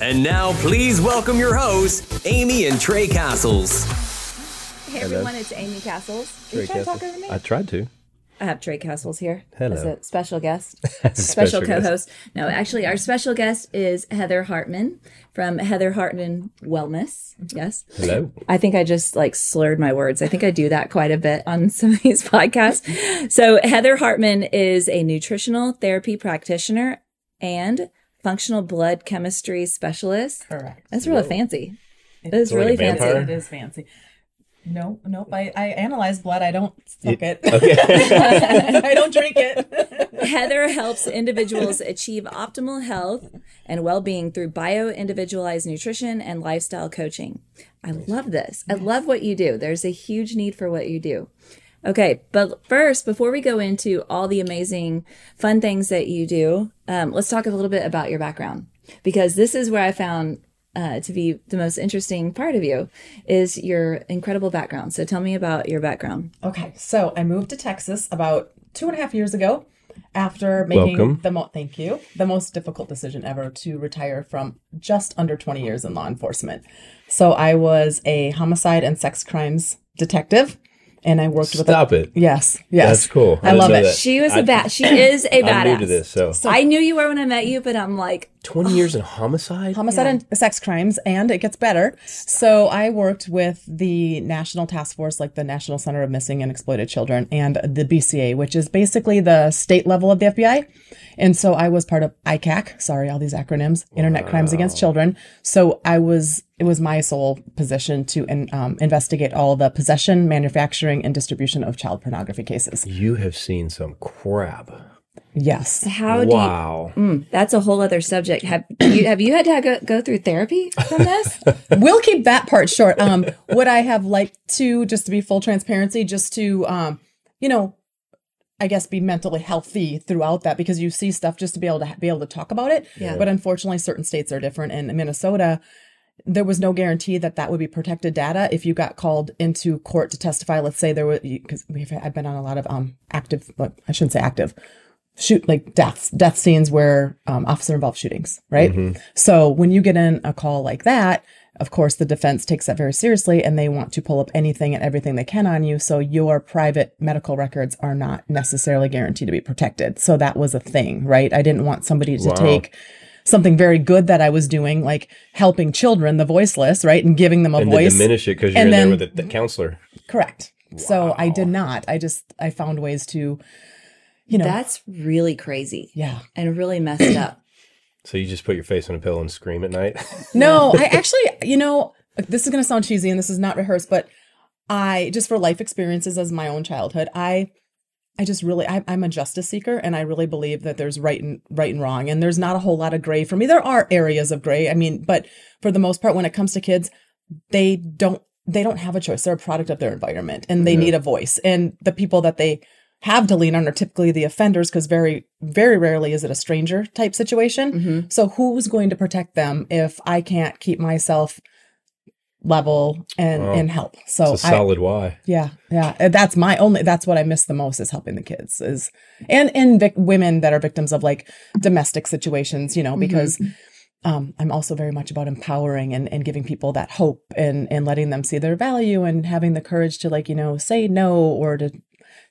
And now, please welcome your hosts, Amy and Trey Castles. Hey everyone, it's Amy Castles. Trey you trying to talk Castles. over me? I tried to. I have Trey Castles here Hello. as a special guest, special, special co-host. No, actually, our special guest is Heather Hartman from Heather Hartman Wellness. Yes, Hello. I think I just like slurred my words. I think I do that quite a bit on some of these podcasts. So Heather Hartman is a nutritional therapy practitioner and functional blood chemistry specialist. Correct. That's really fancy. It is like really a fancy. vampire? It is fancy. No, nope. I, I analyze blood. I don't suck it. Okay. I don't drink it. Heather helps individuals achieve optimal health and well being through bio individualized nutrition and lifestyle coaching. I love this. I love what you do. There's a huge need for what you do. Okay, but first, before we go into all the amazing, fun things that you do, um, let's talk a little bit about your background because this is where I found uh, to be the most interesting part of you is your incredible background. So tell me about your background. okay, so I moved to Texas about two and a half years ago after making Welcome. the mo- thank you the most difficult decision ever to retire from just under 20 years in law enforcement. So I was a homicide and sex crimes detective, and I worked with Stop a, it. Yes, yes, That's cool. I, didn't love it. that. She was I- a bat. She is a badass. I'm new to this, so, I knew you were when I met you, but I'm like, 20 years in homicide. homicide and sex crimes and it gets better. So i worked with the national task force like the national center of missing and exploited children and the bca which is basically the state level of the fbi and so i was part of icac sorry all these acronyms internet crimes against children. So i was it was my sole position to in, um, investigate all the possession manufacturing and distribution of child pornography cases. You have seen some crap. Yes how do Wow. you? Mm, that's a whole other subject. Have you have you had to go, go through therapy from this? we'll keep that part short. Um, would I have liked to, just to be full transparency, just to, um, you know, I guess be mentally healthy throughout that because you see stuff just to be able to ha- be able to talk about it. Yeah. But unfortunately, certain states are different. And in Minnesota, there was no guarantee that that would be protected data if you got called into court to testify. Let's say there was because we've I've been on a lot of um active, like, I shouldn't say active, shoot like deaths, death scenes where um, officer involved shootings, right? So when you get in a call like that, of course, the defense takes that very seriously and they want to pull up anything and everything they can on you. So your private medical records are not necessarily guaranteed to be protected. So that was a thing, right? I didn't want somebody to Wow. take something very good that I was doing, like helping children, the voiceless, right? And giving them a and voice. diminish it because you're And in then- there with the, the counselor. Correct. So I did not. I just, I found ways to, you know, That's really crazy yeah. and really messed up. So you just put your face on a pillow and scream at night. No, I actually, you know, this is going to sound cheesy and this is not rehearsed, but I just for life experiences as my own childhood, I, I just really, I, I'm a justice seeker, and I really believe that there's right and right and wrong, and there's not a whole lot of gray for me. There are areas of gray. I mean, but for the most part, when it comes to kids, they don't they don't have a choice. They're a product of their environment, and they mm-hmm. need a voice. And the people that they have to lean on are typically the offenders, because very very rarely is it a stranger type situation. Mm-hmm. So who's going to protect them if I can't keep myself level and Wow. and help? So It's a I, solid why. yeah, yeah. That's my only. That's what I miss the most is helping the kids is and and vic- women that are victims of like domestic situations. You know, because um, I'm also very much about empowering and and giving people that hope and and letting them see their value and having the courage to like you know say no or to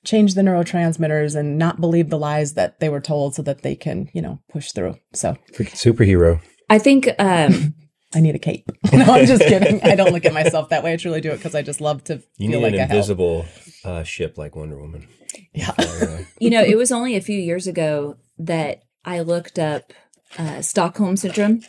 change the neurotransmitters and not believe the lies that they were told so that they can you know push through. So Freaking superhero. I think um, I need a cape. no, I'm just kidding. I don't look at myself that way. I truly do it because I just love to You feel need like an I help. invisible uh, ship like Wonder Woman. Yeah. Uh, you know, it was only a few years ago that I looked up uh, Stockholm syndrome.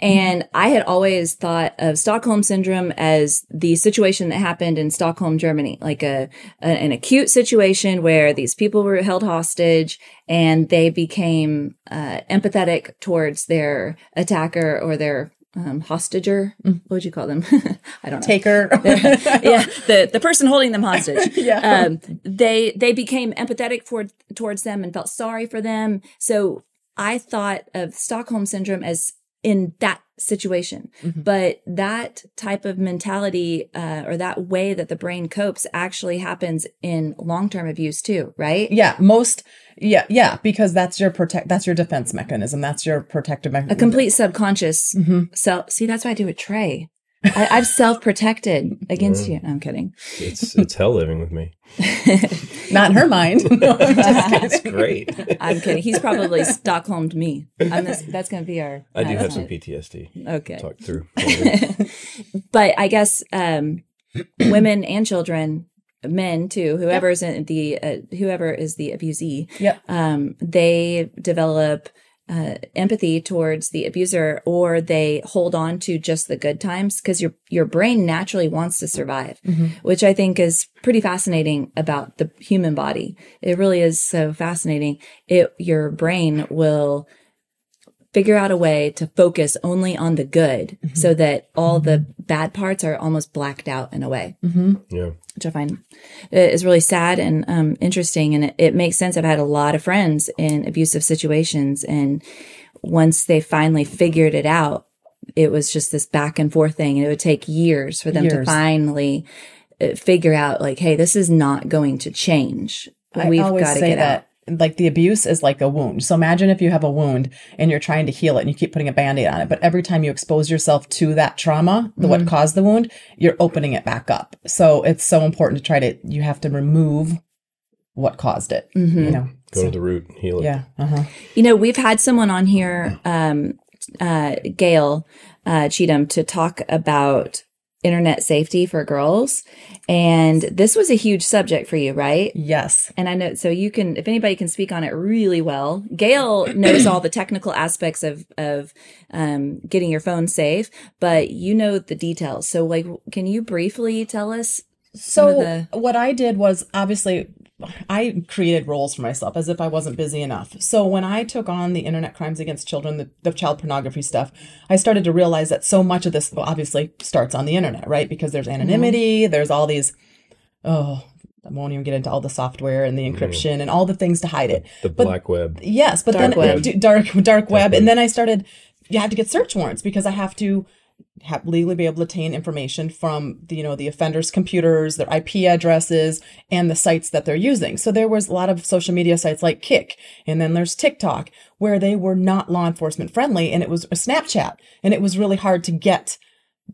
And I had always thought of Stockholm syndrome as the situation that happened in Stockholm, Germany, like a, a an acute situation where these people were held hostage and they became uh, empathetic towards their attacker or their um, hostager. What would you call them? I don't know Taker. yeah, the the person holding them hostage. Yeah. Um, they they became empathetic for, towards them and felt sorry for them. So I thought of Stockholm syndrome as in that situation, but that type of mentality uh, or that way that the brain copes actually happens in long term abuse too, right? Yeah, most yeah, yeah, because that's your protect that's your defense mechanism. That's your protective mechanism. A complete subconscious Mhm. self. See, that's why I do a Trey. I, I've self protected against you. No, I'm kidding. it's it's hell living with me. Not in her mind. No, I'm just kidding. It's great. I'm kidding. He's probably Stockholmed me. I'm this, that's going to be our. I do uh, have some PTSD. Okay. Talk through. but I guess um, women and children, men too, whoever is in the uh, whoever is the abusee, Yep. um, they develop uh, empathy towards the abuser, or they hold on to just the good times because your your brain naturally wants to survive, which I think is pretty fascinating about the human body. It really is so fascinating. It your brain will figure out a way to focus only on the good so that all the bad parts are almost blacked out in a way, Yeah. which I find uh, is really sad and um, interesting. And it, it makes sense. I've had a lot of friends in abusive situations. And once they finally figured it out, it was just this back and forth thing. And it would take years for them to finally uh, figure out, like, hey, this is not going to change. I We've always got to say get out. That like the abuse is like a wound. So imagine if you have a wound and you're trying to heal it and you keep putting a band-aid on it, but every time you expose yourself to that trauma, the Mm-hmm. what caused the wound, you're opening it back up. So it's so important to try to you have to remove what caused it. Mm-hmm. You know. Go So- to the root, heal it. yeah. Uh-huh. You know, we've had someone on here, um, uh, Gail uh, Cheatham, to talk about internet safety for girls. And this was a huge subject for you, right? Yes. And I know, so you can, if anybody can speak on it really well, Gail knows all the technical aspects of, of, um, getting your phone safe, but you know the details. So like, can you briefly tell us? So the- what I did was obviously I created roles for myself as if I wasn't busy enough. So when I took on the internet crimes against children, the, the child pornography stuff, I started to realize that so much of this well, obviously starts on the internet, right? Because there's mm-hmm. anonymity, there's all these oh, I won't even get into all the software and the mm-hmm. encryption and all the things to hide it. The black web. Yes, but Dark then web. d- dark dark web, web. and then I started. You have to get search warrants because I have to have legally be able to obtain information from the you know the offenders' computers, their IP addresses, and the sites that they're using. So there was a lot of social media sites like Kik, and then there's TikTok where they were not law enforcement friendly, and it was a Snapchat, and it was really hard to get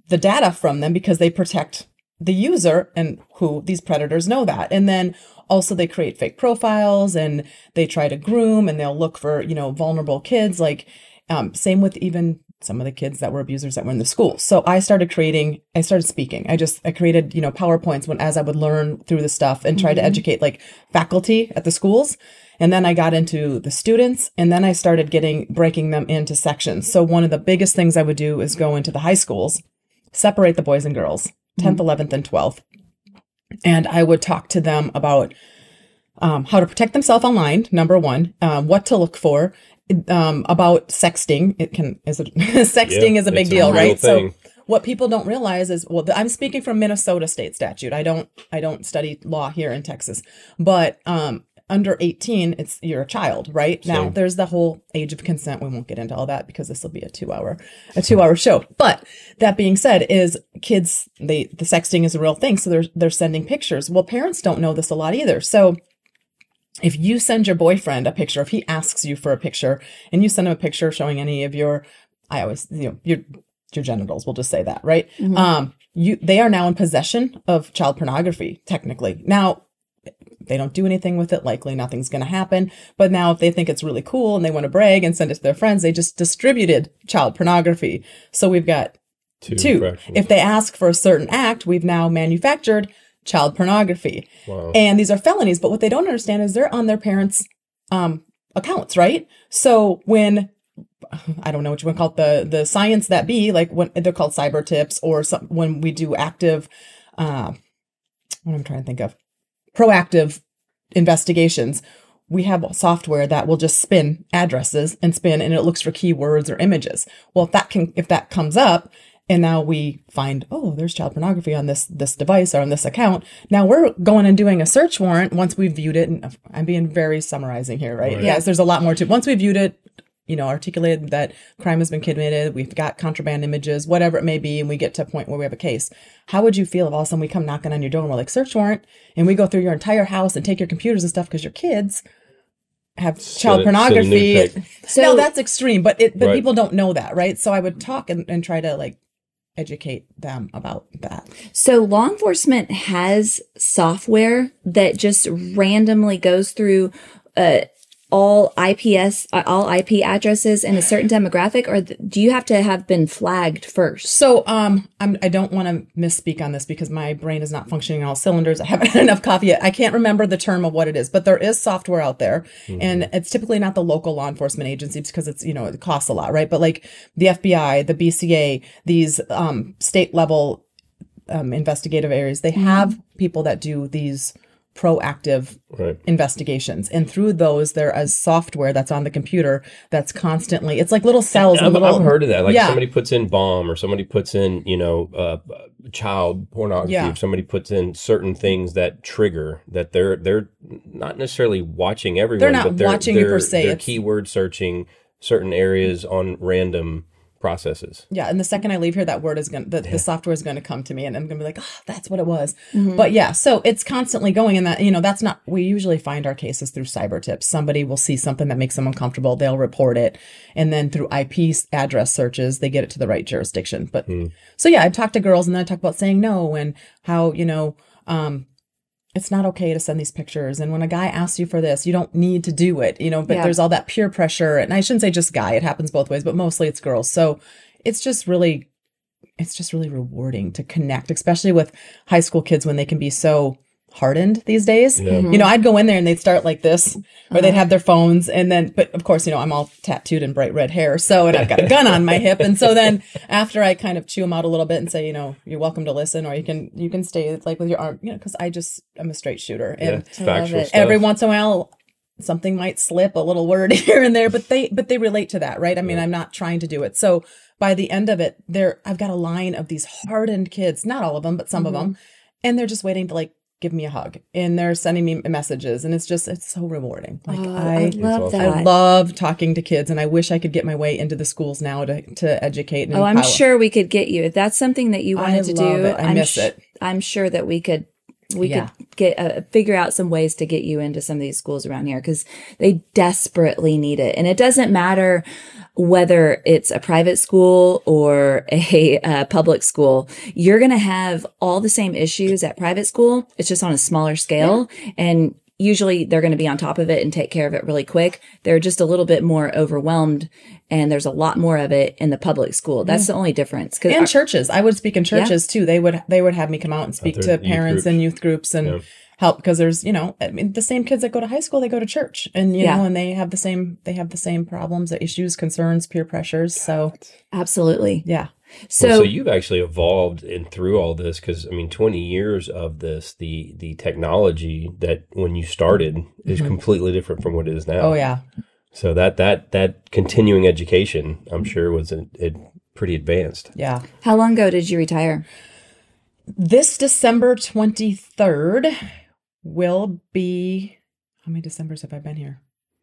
the data from them because they protect the user and who these predators know that. And then also they create fake profiles and they try to groom and they'll look for, you know, vulnerable kids. Like, um, same with even some of the kids that were abusers that were in the school. So I started creating, I started speaking. I just, I created, you know, PowerPoints when, as I would learn through the stuff and try to educate like faculty at the schools. And then I got into the students and then I started getting, breaking them into sections. So one of the biggest things I would do is go into the high schools, separate the boys and girls, 10th, 11th, and 12th. And I would talk to them about um, how to protect themselves online, number one, um, what to look for, um, about sexting. It can is it sexting Yeah, is a big a deal, real right? thing. So what people don't realize is well, I'm speaking from Minnesota state statute. I don't I don't study law here in Texas, but um, under 18, it's you're a child, right? Now there's the whole age of consent. We won't get into all that because this will be a two hour a two hour show. But that being said, is kids they the sexting is a real thing, so they're they're sending pictures. Well, parents don't know this a lot either, so if you send your boyfriend a picture, if he asks you for a picture and you send him a picture showing any of your, I always, you know, your, your genitals, we'll just say that, right? Um, you, they are now in possession of child pornography, technically. Now, they don't do anything with it. Likely nothing's going to happen. But now if they think it's really cool and they want to brag and send it to their friends, they just distributed child pornography. So we've got Two. two. If they ask for a certain act, we've now manufactured child pornography. Wow. And these are felonies, but what they don't understand is they're on their parents' um, accounts, right? So when I don't know what you want to call it, the the science that be, like when they're called cyber tips, or some, when we do active, uh, what I'm trying to think of, proactive investigations. We have software that will just spin addresses and spin, and it looks for keywords or images. Well, if that can, if that comes up, and now we find, oh, there's child pornography on this this device or on this account. Now we're going and doing a search warrant once we've viewed it. And I'm being very summarizing here, right? Right. Yes, there's a lot more to. Once we've viewed it, you know, articulated that crime has been committed, we've got contraband images, whatever it may be, and we get to a point where we have a case. How would you feel if all of a sudden we come knocking on your door and we're like, search warrant, and we go through your entire house and take your computers and stuff because your kids have child Send a- send a pornography? nude. So- no, that's extreme, but it but Right. people don't know that, right? So I would talk and, and try to like educate them about that. So law enforcement has software that just randomly goes through uh, all IPS, uh, all IP addresses in a certain demographic, or th- do you have to have been flagged first? So um I'm I don't want to misspeak on this because my brain is not functioning on all cylinders. I haven't had enough coffee yet. I can't remember the term of what it is, but there is software out there and it's typically not the local law enforcement agencies because it's, you know, it costs a lot, right? But like the FBI, the BCA, these um state level um investigative areas, they have people that do these proactive Right. investigations and through those there is software that's on the computer that's constantly it's like little cells and little, I've heard of that. Like Yeah. somebody puts in bomb, or somebody puts in, you know, uh, child pornography. Yeah. If somebody puts in certain things that trigger that they're they're not necessarily watching everyone. They're not but they're, watching you per they're- se. They're It's- keyword searching certain areas on random processes. Yeah, and the second I leave here, that word is gonna the, the software is gonna come to me, and I'm gonna be like, oh, that's what it was. Mm-hmm. But yeah, so it's constantly going, and that you know, that's not. We usually find our cases through cyber tips. Somebody will see something that makes them uncomfortable, they'll report it, and then through IP address searches, they get it to the right jurisdiction. But hmm. so yeah, I talk to girls, and then I talk about saying no and how you know. um it's not okay to send these pictures. And when a guy asks you for this, you don't need to do it, you know, but Yeah. there's all that peer pressure. And I shouldn't say just guy, it happens both ways, but mostly it's girls. So it's just really, it's just really rewarding to connect, especially with high school kids when they can be so hardened these days. Yeah. You mm-hmm. know, I'd go in there and they'd start like this, or they'd uh-huh. have their phones. And then, but of course, you know, I'm all tattooed and bright red hair. So, and I've got a gun on my hip. And so then after I kind of chew them out a little bit and say, you know, you're welcome to listen, or you can, you can stay like with your arm, you know, cause I just, I'm a straight shooter. And it's I love it. every once in a while something might slip a little word here and there but they but they relate to that right i mean i'm not trying to do it so by the end of it there i've got a line of these hardened kids not all of them but some of mm-hmm. them and they're just waiting to like give me a hug and they're sending me messages and it's just it's so rewarding like Oh, i I love awesome. that. I love talking to kids, and I wish I could get my way into the schools now to to educate. And Oh, I'm sure we could get you if that's something that you I wanted to love do. it. I am miss it. I'm sure that we could we Yeah. could get uh, figure out some ways to get you into some of these schools around here because they desperately need it, and it doesn't matter whether it's a private school or a, uh public school, you're going to have all the same issues at private school. It's just on a smaller scale. And usually they're going to be on top of it and take care of it really quick. They're just a little bit more overwhelmed and there's a lot more of it in the public school. That's the only difference. Cause and our- churches. I would speak in churches too. They would they would have me come out and speak Other to parents groups. and youth groups and Yeah. Help because there's you know I mean the same kids that go to high school they go to church and you Yeah. know and they have the same they have the same problems, issues, concerns, peer pressures. So absolutely. yeah, So, Well, so you've actually evolved in through all this because I mean, twenty years of this, the the technology that when you started is completely different from what it is now. Mm-hmm. oh yeah, So that that that continuing education, I'm sure, was a, it pretty advanced. yeah. how long ago did you retire? This December twenty third will be how many Decembers have I been here?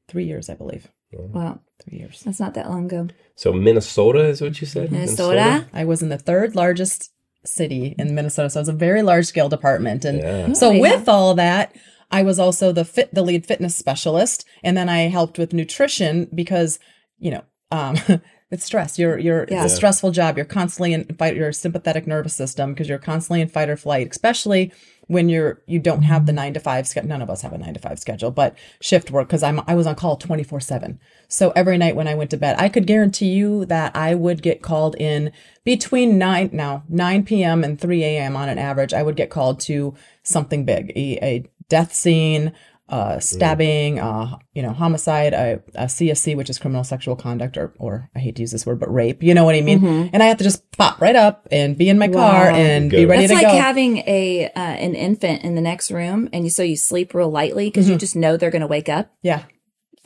Three years, I believe. Wow. Three years. That's not that long ago. So Minnesota is what you said. Minnesota? I was in the third largest city in Minnesota, so it was a very large scale department. And Yeah. so Oh, yeah. with all that, I was also the fit the lead fitness specialist, and then I helped with nutrition because you know um, it's stress. You're you're Yeah. it's a stressful job. You're constantly in fight your sympathetic nervous system because you're constantly in fight or flight, especially when you're you don't have the nine to five schedule. None of us have a nine to five schedule, but shift work because I'm I was on call twenty four seven. So every night when I went to bed, I could guarantee you that I would get called in between nine now nine p.m. and three a.m. on an average. I would get called to something big, a, a death scene, uh, stabbing, uh, you know, homicide, a, a CSC, which is criminal sexual conduct, or or I hate to use this word, but rape. You know what I mean? And I have to just pop right up and be in my car Wow. and be ready That's to like go. It's like having a uh, an infant in the next room, and you so you sleep real lightly because you just know they're going to wake up yeah,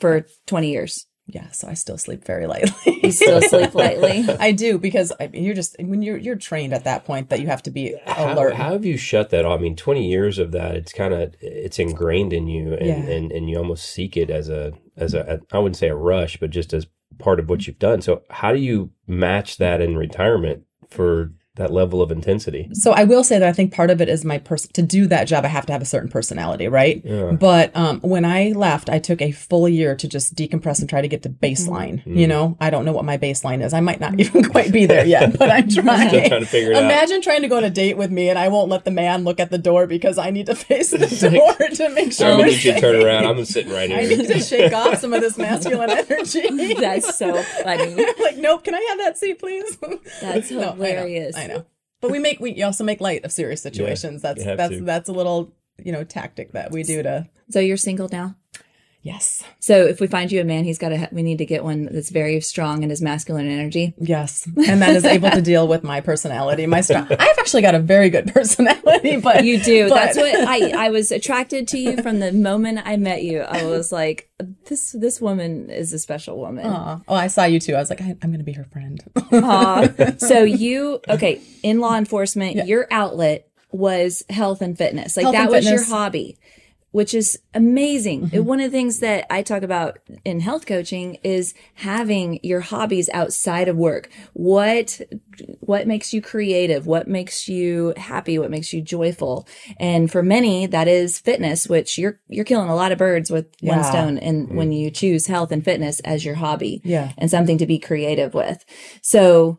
for twenty years. Yeah. So I still sleep very lightly. You still sleep lightly. I do because I mean, you're just when you're you're trained at that point that you have to be How, alert. how have you shut that off? I mean, 20 years of that, it's kind of, it's ingrained in you and, Yeah. and, and you almost seek it as a, as a, I wouldn't say a rush, but just as part of what you've done. So how do you match that in retirement for that level of intensity? So I will say that I think part of it is my person to do that job. I have to have a certain personality, right? Yeah. But um, when I left, I took a full year to just decompress and try to get to baseline. Mm-hmm. You know, I don't know what my baseline is. I might not even quite be there yet, but I'm trying. Still trying to figure it out. Imagine trying to go on a date with me and I won't let the man look at the door because I need to face the door to make sure I'm gonna need you to turn around. I'm sitting right here. I need to shake off some of this masculine energy. That's so funny. like, nope. Can I have that seat, please? That's No, I know, hilarious. I know. But we make we also make light of serious situations. that's that's to. that's a little you know tactic that we do to So you're single now. Yes So if we find you a man, he's got to. Ha- we need to get one that's very strong in his masculine energy. yes, and that is able to deal with my personality. My strong. I've actually got a very good personality, but You do. but- That's what I. I was attracted to you from the moment I met you. I was like, this this woman is a special woman. Aw. Oh, I saw you too. I was like, I, I'm going to be her friend. So you okay in law enforcement? Your outlet was health and fitness. Like Health that was your fitness. Mm-hmm. hobby, which is amazing. And One of the things that I talk about in health coaching is having your hobbies outside of work. What what makes you creative? What makes you happy? What makes you joyful? And for many, that is fitness, which you're you're killing a lot of birds with one stone. And when mm. you choose health and fitness as your hobby, Yeah. and something to be creative with, so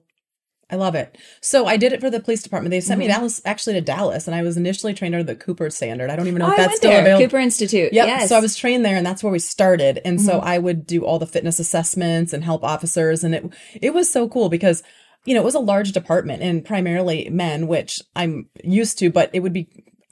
I love it. So I did it for the police department. They sent me Mm-hmm. Dallas, actually to Dallas, and I was initially trained under the Cooper standard. I don't even know Oh, if that's still there. available. Cooper Institute. Yep. Yes. Mm-hmm. So I was trained there and that's where we started. And so I would do all the fitness assessments and help officers. And it it was so cool because, you know, it was a large department and primarily men, which I'm used to, but it would be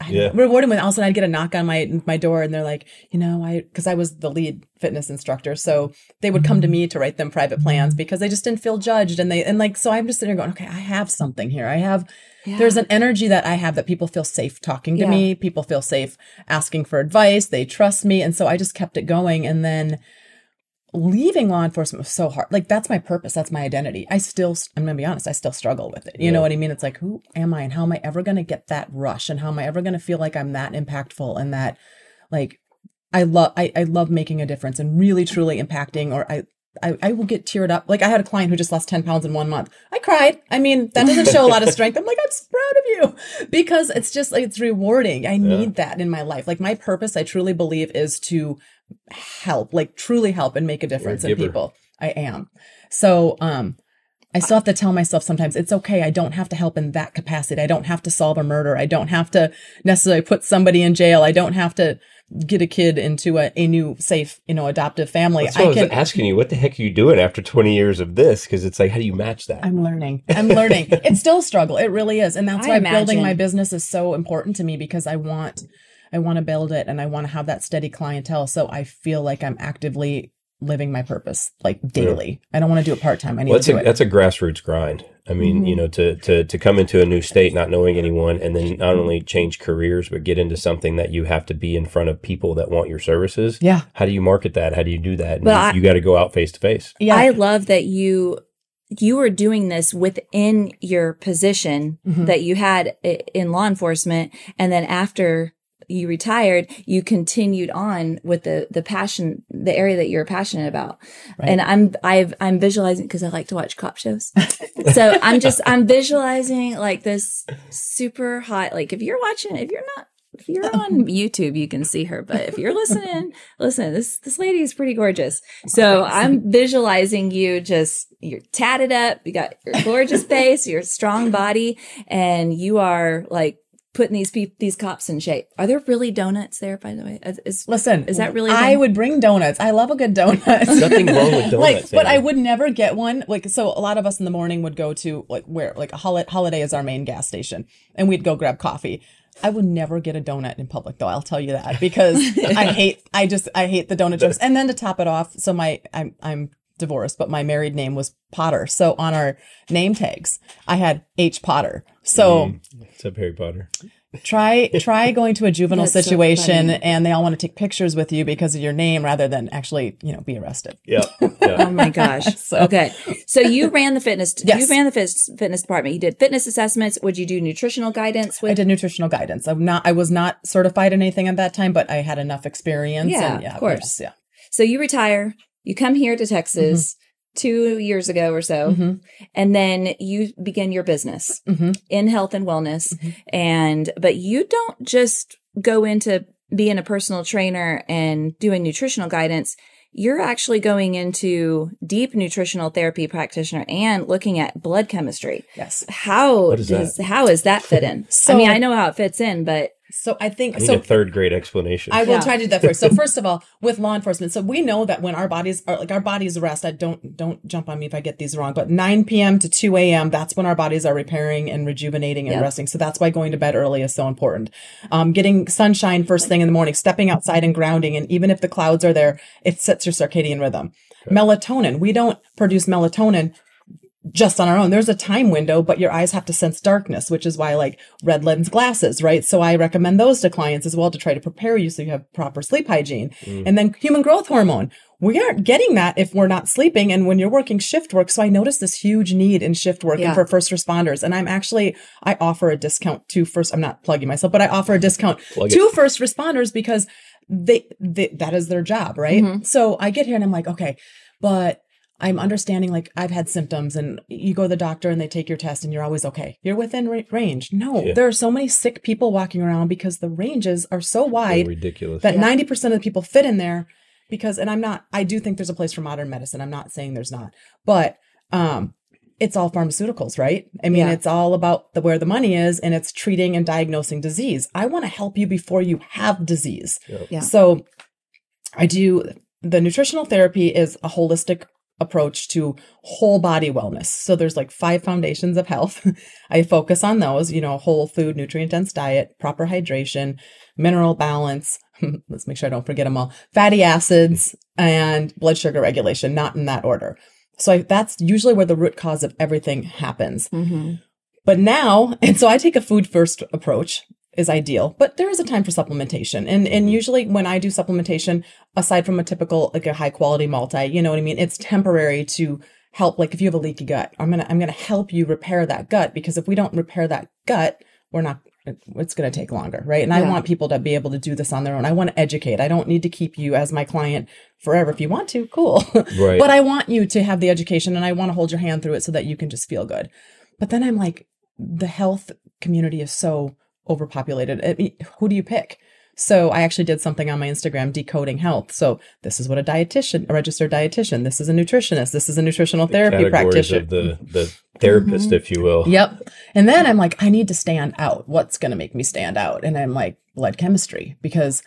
Yeah. rewarding when all of a sudden I'd get a knock on my my door and they're like, you know, I because I was the lead fitness instructor. So they would come to mm-hmm. me to write them private plans because they just didn't feel judged. And they and like so I'm just sitting there going, okay, I have something here. I have there's an energy that I have that people feel safe talking to Yeah. me. People feel safe asking for advice. They trust me. And so I just kept it going. And then leaving law enforcement was so hard. Like that's my purpose. That's my identity. I still, I'm to be honest, I still struggle with it. You know what I mean? It's like, who am I and how am I ever going to get that rush? And how am I ever going to feel like I'm that impactful and that like I love, I, I love making a difference and really truly impacting or I, I, I will get teared up. Like I had a client who just lost 10 pounds in one month. I cried. I mean, that doesn't show a lot of strength. I'm like, I'm proud of you because it's just like, it's rewarding. I need that in my life. Like my purpose, I truly believe is to help, like truly help and make a difference in people. I am. So, um, I still have to tell myself sometimes it's okay. I don't have to help in that capacity. I don't have to solve a murder. I don't have to necessarily put somebody in jail. I don't have to get a kid into a, a new safe, you know, adoptive family. That's what I, I was can asking you. What the heck are you doing after 20 years of this? Because it's like, how do you match that? I'm learning. I'm learning. it's still a struggle. It really is. And that's I why building my business is so important to me because I want I want to build it and I want to have that steady clientele. So I feel like I'm actively living my purpose like daily. I don't want to do it part time. I need Well, that's to do a it. that's a grassroots grind. I mean, Mhm. you know, to to to come into a new state not knowing anyone, and then not only change careers but get into something that you have to be in front of people that want your services. Yeah. How do you market that? How do you do that? And But you, I- you got to go out face to face. Yeah. I love that you you were doing this within your position Mhm. that you had in law enforcement and then after you retired you continued on with the the passion the area that you're passionate about Right. and i'm i've i'm visualizing because i like to watch cop shows so i'm just i'm visualizing like this super hot like if you're watching if you're not if you're on YouTube, you can see her, but if you're listening, listen, this this lady is pretty gorgeous. So I'm visualizing you just you're tatted up, you got your gorgeous face, your strong body, and you are like putting these pe- these cops in shape. Are there really donuts there, by the way? Is, is- Listen, Is that really I would bring donuts. I love a good donut. Nothing wrong with like, donuts, but I would never get one. Like, so a lot of us in the morning would go to like where like a hol- holiday is our main gas station, and we'd go grab coffee. I would never get a donut in public, though. I'll tell you that because I hate. I just I hate the donut jokes. And then to top it off, so my I'm I'm divorced, but my married name was Potter. So on our name tags, I had H Potter. So mm, What's up, Harry Potter? try try going to a juvenile That's situation funny. and they all want to take pictures with you because of your name rather than actually you know be arrested Yeah. Oh my gosh. So- Okay. So you ran the fitness Yes. you ran the fitness fitness department. You did fitness assessments. Would you do nutritional guidance i did nutritional guidance i'm not i was not certified in anything at that time but i had enough experience Yeah, and of course. was- yeah So you retire, you come here to Texas two years ago or so, Mhm. and then you begin your business Mhm. in health and wellness. Mhm. And, but you don't just go into being a personal trainer and doing nutritional guidance. You're actually going into deep nutritional therapy practitioner and looking at blood chemistry. yes How does, how does that fit in? So- I mean, I know how it fits in, but so i think I need so a third grade explanation. I will Yeah. try to do that first. So first of all, with law enforcement, so we know that when our bodies are like our bodies rest, I don't don't jump on me if I get these wrong, but 9 p.m. to 2 a.m. That's when our bodies are repairing and rejuvenating and Yep. resting. So that's why going to bed early is so important. Um, getting sunshine first thing in the morning, stepping outside and grounding, and even if the clouds are there, it sets your circadian rhythm. Melatonin. We don't produce melatonin just on our own. There's a time window, but your eyes have to sense darkness, which is why like red lens glasses, right? So I recommend those to clients as well to try to prepare you so you have proper sleep hygiene. And then human growth hormone. We aren't getting that if we're not sleeping and when you're working shift work. So I noticed this huge need in shift work Yeah. and for first responders. And I'm actually, I offer a discount to first, I'm not plugging myself, but I offer a discount Plug it. to first responders because they, they that is their job, right? Mhm. So I get here and I'm like, okay, but I'm understanding like I've had symptoms and you go to the doctor and they take your test and you're always okay. You're within ra- range. No, Yeah. there are so many sick people walking around because the ranges are so They're wide ridiculous. that 90% of the people fit in there because and I'm not I do think there's a place for modern medicine. I'm not saying there's not. But um it's all pharmaceuticals, right? I mean, Yeah. it's all about the where the money is and it's treating and diagnosing disease. I want to help you before you have disease. Yeah. So I do the nutritional therapy is a holistic approach to whole body wellness. So there's like five foundations of health. I focus on those, you know, whole food, nutrient dense diet, proper hydration, mineral balance. Let's make sure I don't forget them all. Fatty acids and blood sugar regulation, not in that order. So I, that's usually where the root cause of everything happens. Mhm. But now, and so I take a food first approach is ideal, but there is a time for supplementation. And and mm-hmm. usually when I do supplementation, aside from a typical like a high quality multi, you know what I mean, it's temporary to help like if you have a leaky gut, I'm going to I'm going to help you repair that gut because if we don't repair that gut, we're not it's going to take longer, right? And I want people to be able to do this on their own. I want to educate. I don't need to keep you as my client forever. If you want to, cool. Right. but I want you to have the education and I want to hold your hand through it so that you can just feel good. But then I'm like, the health community is so overpopulated. I mean, who do you pick? So I actually did something on my Instagram decoding health. So this is what a dietitian, a registered dietitian, this is a nutritionist, this is a nutritional therapy practitioner. of the the therapist, mm-hmm. if you will. Yep. And then I'm like, I need to stand out. What's going to make me stand out? And I'm like, blood chemistry because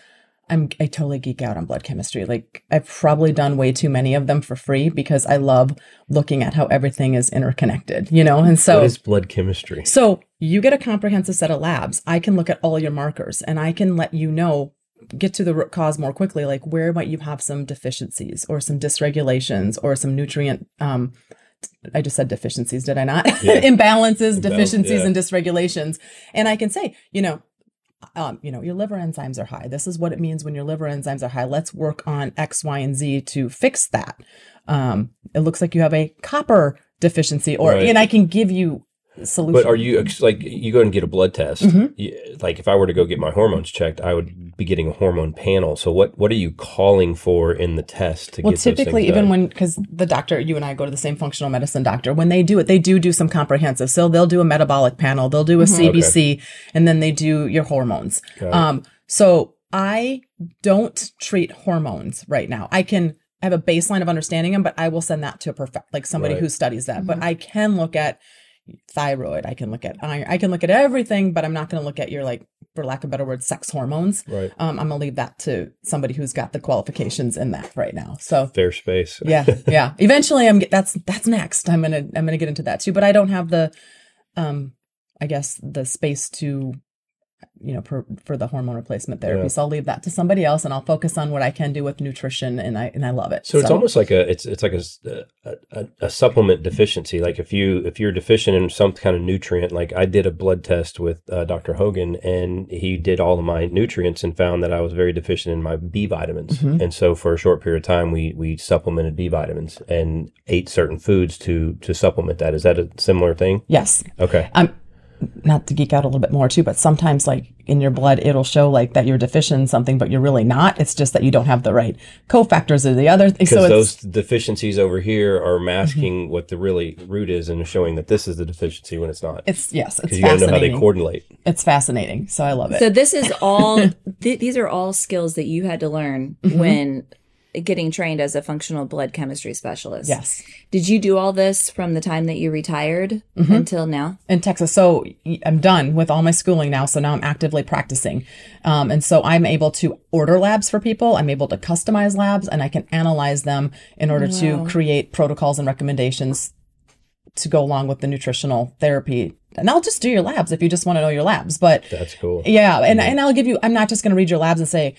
I'm I totally geek out on blood chemistry. Like I've probably done way too many of them for free because I love looking at how everything is interconnected, you know? And so What is blood chemistry? so you get a comprehensive set of labs. I can look at all your markers and I can let you know, get to the root cause more quickly, like where might you have some deficiencies or some dysregulations or some nutrient um I just said deficiencies, did I not? Yeah. Imbalances, Imbalance, deficiencies, yeah. and dysregulations. And I can say, you know, um, you know, your liver enzymes are high. This is what it means when your liver enzymes are high. Let's work on X, Y, and Z to fix that. Um, it looks like you have a copper deficiency, or Right. and I can give you solutions. But are you like you go and get a blood test? Mm-hmm. You- like if I were to go get my hormones checked, I would be getting a hormone panel. So what what are you calling for in the test to Well, get things typically, even done? when because the doctor, you and I go to the same functional medicine doctor. When they do it, they do do some comprehensive. So they'll do a metabolic panel, they'll do a CBC, and then they do your hormones. Um, so I don't treat hormones right now. I can I have a baseline of understanding them, but I will send that to a perfect like somebody Right. who studies that. But I can look at thyroid. I can look at iron. I can look at everything, but I'm not going to look at your like, for lack of a better word, sex hormones. right Um, I'm gonna leave that to somebody who's got the qualifications in that right now. So fair space. yeah, yeah. Eventually, I'm that's that's next. I'm gonna I'm gonna get into that too. But I don't have the, um, I guess the space to, you know, for, for the hormone replacement therapy. Yeah. So I'll leave that to somebody else, and I'll focus on what I can do with nutrition, and I and I love it. So it's almost like a it's it's like a a supplement deficiency. Like if you if you're deficient in some kind of nutrient, like I did a blood test with uh, Dr. Hogan, and he did all of my nutrients and found that I was very deficient in my B vitamins. Mm-hmm. And so for a short period of time, we we supplemented B vitamins and ate certain foods to to supplement that. Is that a similar thing? yes. Okay. I'm not to geek out a little bit more too, but sometimes like in your blood, it'll show like that you're deficient in something, but you're really not. It's just that you don't have the right cofactors or the other. thing. Because So Mm-hmm. those deficiencies over here are masking what the really root is and showing that this is the deficiency when it's not. it's yes, it's you got to know how they fascinating. coordinate. it's fascinating. So I love it. So this is all. Th- these are all skills that you had to learn Mm-hmm. when getting trained as a functional blood chemistry specialist. yes. Did you do all this from the time that you retired Mm-hmm. until now? in Texas. So I'm done with all my schooling now. So now I'm actively practicing. Um, and so I'm able to order labs for people. I'm able to customize labs and I can analyze them in order to create protocols and recommendations to go along with the nutritional therapy. And I'll just do your labs if you just want to know your labs. But That's cool. yeah, and, and I'll give you, I'm not just going to read your labs and say,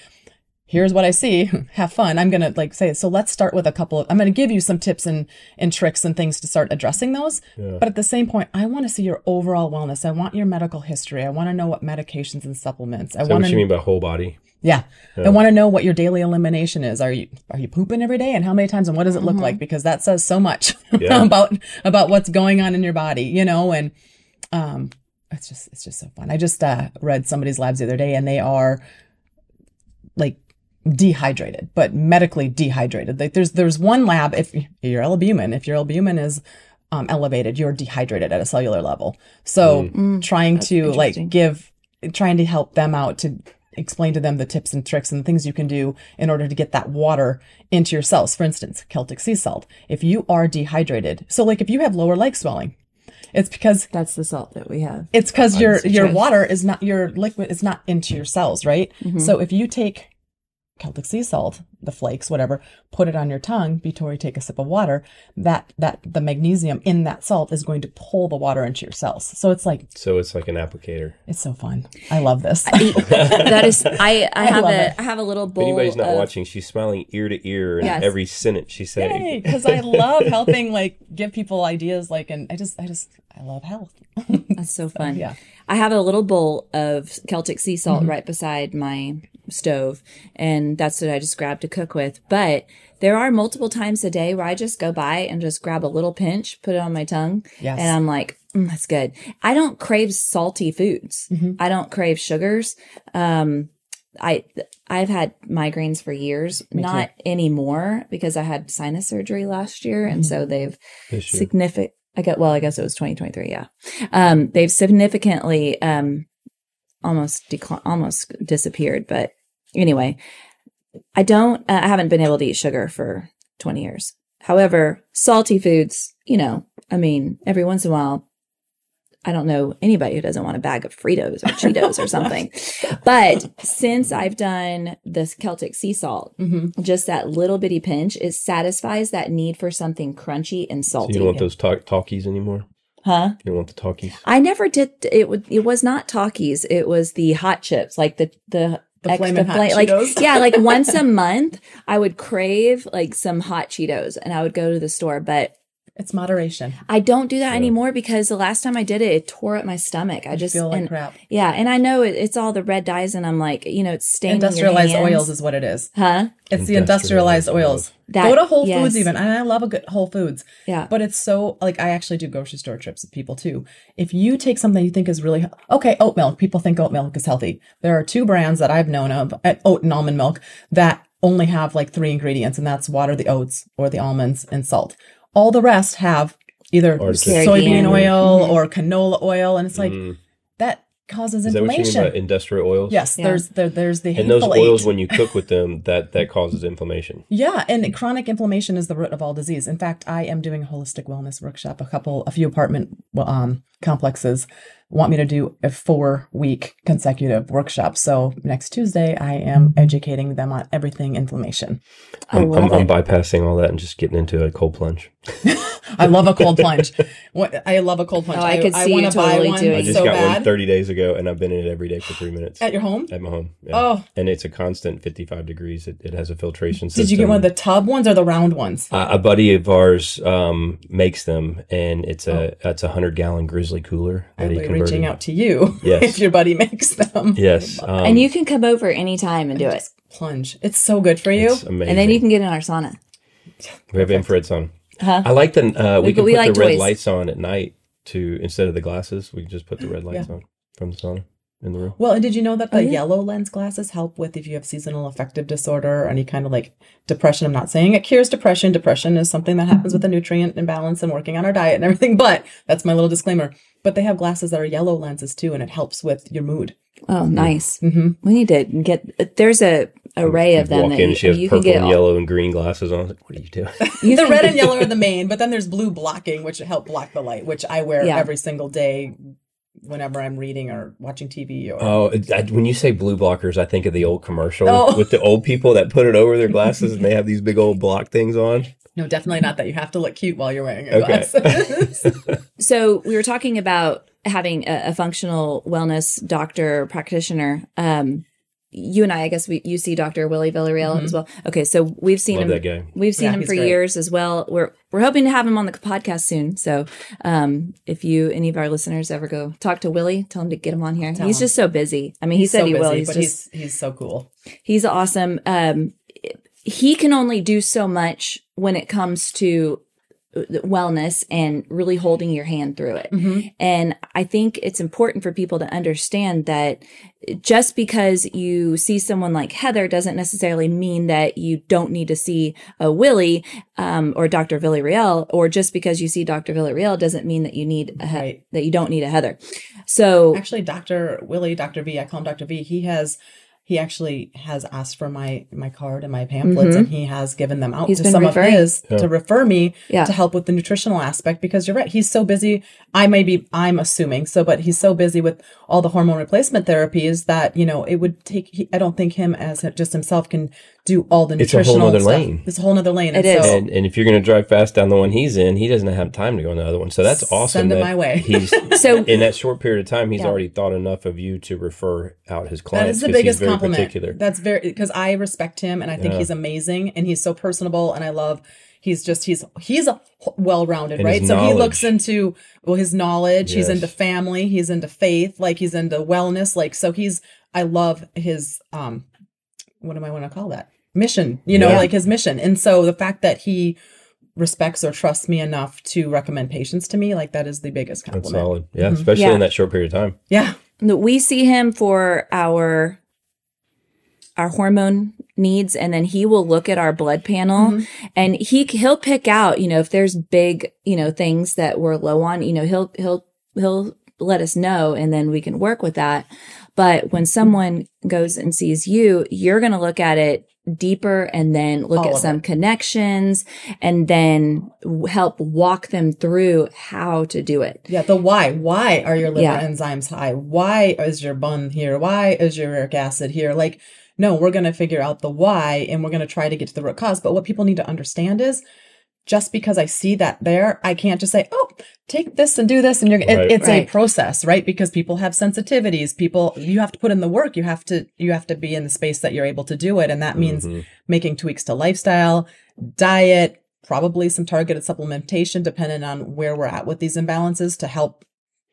here's what I see. Have fun. I'm going to like say, so let's start with a couple of, I'm going to give you some tips and, and tricks and things to start addressing those. But at the same point, I want to see your overall wellness. I want your medical history. I want to know what medications and supplements. I Is that want what you to, mean by whole body? yeah. I want to know what your daily elimination is. Are you, are you pooping every day and how many times and what does it look like? Because that says so much Yeah. about, about what's going on in your body, you know, and, um, it's just, it's just so fun. I just, uh, read somebody's labs the other day and they are, like dehydrated, but medically dehydrated. Like there's there's one lab if your albumin, if your albumin is um, elevated, you're dehydrated at a cellular level. So hmm. trying to like give, trying to help them out to explain to them the tips and tricks and things you can do in order to get that water into your cells. For instance, Celtic sea salt. If you are dehydrated, so like if you have lower leg swelling, it's because That's the salt that we have. it's because your your water is not your liquid is not into your cells, right? Mm-hmm. So if you take Celtic sea salt, the flakes, whatever, put it on your tongue before you take a sip of water, that that the magnesium in that salt is going to pull the water into your cells. So it's like So it's like an applicator. it's so fun. I love this. that is, I, I, have love a, it. I have a little If anybody's not of- watching, she's smiling ear to ear in Yes. every sentence she's saying. because I love helping like give people ideas like and I just I just I love health. That's so fun. yeah. I have a little bowl of Celtic sea salt Mm-hmm. right beside my stove, and that's what I just grabbed to cook with. But there are multiple times a day where I just go by and just grab a little pinch, put it on my tongue, Yes. and I'm like, mm, that's good. I don't crave salty foods. Mm-hmm. I don't crave sugars. Um, I I've had migraines for years, not anymore because I had sinus surgery last year, and Mm-hmm. so they've significant. I get well. I guess it was 2023. Yeah, um, they've significantly um, almost decl- almost disappeared, but anyway, I don't, uh, I haven't been able to eat sugar for 20 years. However, salty foods, you know, I mean, every once in a while, I don't know anybody who doesn't want a bag of Fritos or Cheetos or something. But since I've done this Celtic sea salt, Mhm. just that little bitty pinch, it satisfies that need for something crunchy and So salty. you don't want those talk- Takis anymore? huh? You don't want the Takis? I never did. It would. It was not Takis. It was the hot chips, like the the. The extra Hot flame- like yeah, like once a month, I would crave like some hot Cheetos, and I would go to the store. But It's moderation. I don't do that Yeah. anymore because the last time I did it, it tore up my stomach. I You just feel like and- crap. yeah, and I know it, it's all the red dyes, and I'm like, you know, it's staining Industrialized your hands. oils is what it is. huh? It's the industrialized Industrialized oils. That- Go to Whole yes. Foods even, and I love a good Whole Foods. Yeah, But it's so like I actually do grocery store trips with people too. If you take something you think is really okay, oat milk. People think oat milk is healthy. There are two brands that I've known of, uh, oat and almond milk, that only have like three ingredients, and that's water, the oats, or the almonds, and salt. All the rest have either Artificial soybean flavor. oil or canola oil, and it's like Mm. that causes Is that what you mean inflammation. by industrial oils? yes, Yeah. there's there, there's the And those oils, when you cook with them, that that causes inflammation. Yeah, and chronic inflammation is the root of all disease. In fact, I am doing a holistic wellness workshop. A couple, a few apartment um, complexes want me to do a four week consecutive workshop. So next Tuesday, I am educating them on everything inflammation. I I'm, love I'm, I'm bypassing all that and just getting into a cold plunge. I love a cold plunge. I love a cold plunge. Oh, I could see wanna you totally buy one doing I just so got bad one 30 days ago, and I've been in it every day for three minutes at your home. at my home. Yeah. Oh, and it's a constant 55 degrees. It, it has a filtration system. did you get one of the tub ones or the round ones? Uh, a buddy of ours um, makes them, and it's a it's a hundred gallon grizzly cooler that I'll he be converted. reaching out to you Yes. if your buddy makes them. Yes, um, and you can come over anytime and do it, plunge. It's so good for you. it's amazing. and then you can get in our sauna. we have infrared sauna. Huh? I like the uh, we We- can we put like the red lights on at night to instead of the glasses. We can just put the red lights on from the sauna in the room. Well, and did you know that the Oh, yeah. yellow lens glasses help with if you have seasonal affective disorder or any kind of like depression? I'm not saying it cures depression. Depression is something that happens with a nutrient imbalance and working on our diet and everything, but that's my little disclaimer. But they have glasses that are yellow lenses too, and it helps with your mood. Oh, nice. hmm We need to get. There's a array of them Walk that in, you, she has you can purple get. and all- yellow and green glasses on. Like, what are you doing? you The red and yellow are the main, but then there's blue blocking, which help block the light, which I wear Yeah. every single day whenever I'm reading or watching TV or. Oh, I, when you say blue blockers, I think of the old commercial Oh. with the old people that put it over their glasses and they have these big old block things on. No, definitely not that. You have to look cute while you're wearing your Okay. glasses. So we were talking about having a, a functional wellness doctor practitioner. Um, you and I, I guess we you see Dr. Willie Villarreal as well. Okay, so we've seen Love him. that guy. We've seen Yeah, him for great. years as well. We're we're hoping to have him on the podcast soon. So um, if you any of our listeners ever go talk to Willie, tell him to get him on here. Tell he's him. just so busy. I mean, he said so he will. He's but just he's he's so cool. he's awesome. Um, he can only do so much when it comes to wellness and really holding your hand through it. And I think it's important for people to understand that just because you see someone like Heather doesn't necessarily mean that you don't need to see a Willie um, or Dr. Villarreal, or just because you see Dr. Villarreal doesn't mean that you need a he- Right. that you don't need a Heather. So Actually, Dr. Willie, Dr. V, I call him Dr. V, he has he actually has asked for my my card and my pamphlets and he has given them out Mm-hmm. He's to some referring. of his Yeah. to refer me Yeah. to help with the nutritional aspect because you're right he's so busy i may be i'm assuming so but he's so busy with all the hormone replacement therapies that you know it would take he, i don't think him as just himself can do all the new stuff. It's a whole nutritional nother stuff. lane. it's a whole nother lane It and is. so And, and if you're going to drive fast down the one he's in, he doesn't have time to go on the other one. So that's awesome. Send him that my way. He's So- in that short period of time, he's Yeah. already thought enough of you to refer out his That clients. is the 'cause he's biggest very compliment. Particular. That's very because I respect him and I think Yeah. he's amazing and he's so personable and I love. He's just he's he's a well rounded, And right? his So he looks into well his knowledge. He's into family. He's into faith. Like he's into wellness. Like so he's. I love his um, what do I want to call that mission? You know, Yeah. like his mission. And so the fact that he respects or trusts me enough to recommend patients to me, like that is the biggest That's compliment. solid. Yeah, especially Yeah. in that short period of time. Yeah. No, we see him for our our hormone needs and then he will look at our blood panel Mm-hmm. and he he'll pick out you know if there's big you know things that we're low on you know he'll he'll he'll let us know and then we can work with that But when someone goes and sees you, you're going to look at it deeper and then look All at some connections and then w- help walk them through how to do it. Yeah, the why. Why are your liver Yeah. enzymes high? Why is your bun here? Why is your uric acid here? Like, no, we're going to figure out the why and we're going to try to get to the root cause. But what people need to understand is just because I see that there, I can't just say, oh, take this and do this. And you're, it- Right. it's Right. a process, right? Because people have sensitivities. People, you have to put in the work. You have to, you have to be in the space that you're able to do it. And that means Mhm. making tweaks to lifestyle, diet, probably some targeted supplementation, depending on where we're at with these imbalances to help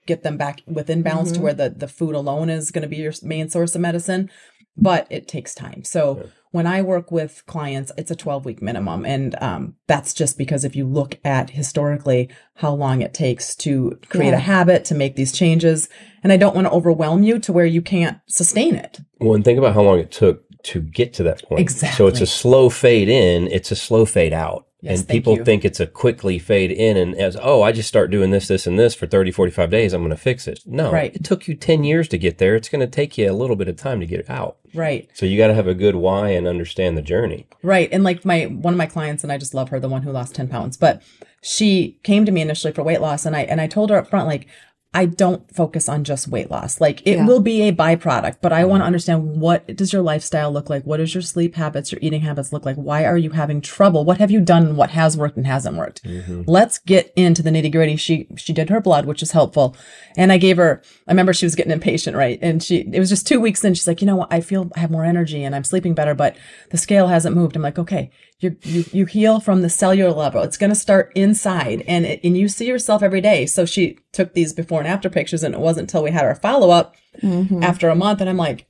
get them back within balance to Mhm. where the, the food alone is going to be your main source of medicine. But it takes time. So Yeah. When I work with clients, it's a 12 week minimum. And um, that's just because if you look at historically how long it takes to create Yeah. a habit, to make these changes, and I don't want to overwhelm you to where you can't sustain it. Well, and think about how long it took to get to that point. Exactly. So it's a slow fade in, it's a slow fade out. Yes, and people you. think it's a quickly fade in and as, oh, I just start doing this, this, and this for 30, 45 days, I'm going to fix it. No, Right. it took you 10 years to get there. It's going to take you a little bit of time to get it out. Right. So you got to have a good why and understand the journey. Right. And like my one of my clients, and I just love her, the one who lost 10 pounds, but she came to me initially for weight loss and I and I told her up front, like, I don't focus on just weight loss. Like it Yeah. will be a byproduct, but I want to mm-hmm. understand what does your lifestyle look like? What does your sleep habits, your eating habits look like? Why are you having trouble? What have you done what has worked and hasn't worked? Mm-hmm. Let's get into the nitty gritty. She she did her blood, which is helpful. And I gave her I remember she was getting impatient, right? And she it was just two weeks in, she's like, you know what, I feel I have more energy and I'm sleeping better, but the scale hasn't moved. I'm like, okay, you you you heal from the cellular level. It's gonna start inside and it, and you see yourself every day. So she took these before and after pictures and it wasn't until we had our follow up Mm-hmm. after a month and I'm like,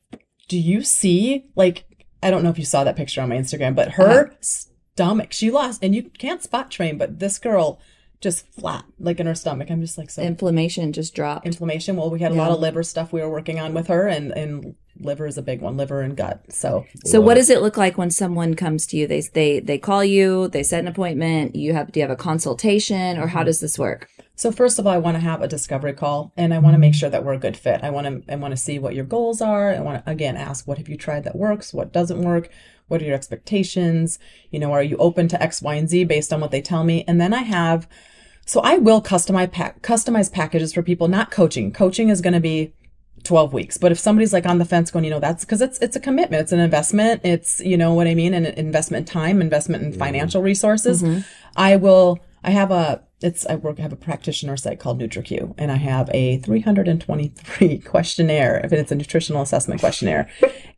do you see like I don't know if you saw that picture on my Instagram, but her Uh-huh. stomach, she lost and you can't spot train, but this girl just flat, like in her stomach. I'm just like so Inflammation just dropped. inflammation. Well, we had a lot of liver stuff we were working on with her and and liver is a big one, liver and gut. So So what does it look like when someone comes to you? They they they call you, they set an appointment, you have do you have a consultation or Mm-hmm. how does this work? So first of all, I want to have a discovery call, and I want to make sure that we're a good fit. I want to I want to see what your goals are. I want to again ask what have you tried that works, what doesn't work, what are your expectations. You know, are you open to X, Y, and Z based on what they tell me? And then I have, so I will customize pack customize packages for people. Not coaching. Coaching is going to be 12 weeks. But if somebody's like on the fence going, you know, that's because it's it's a commitment, it's an investment, it's you know what I mean, an investment in time, investment in mm-hmm. financial resources. Mm-hmm. I will I have a it's I work I have a practitioner site called NutriQ and I have a 323 questionnaire if it's a nutritional assessment questionnaire.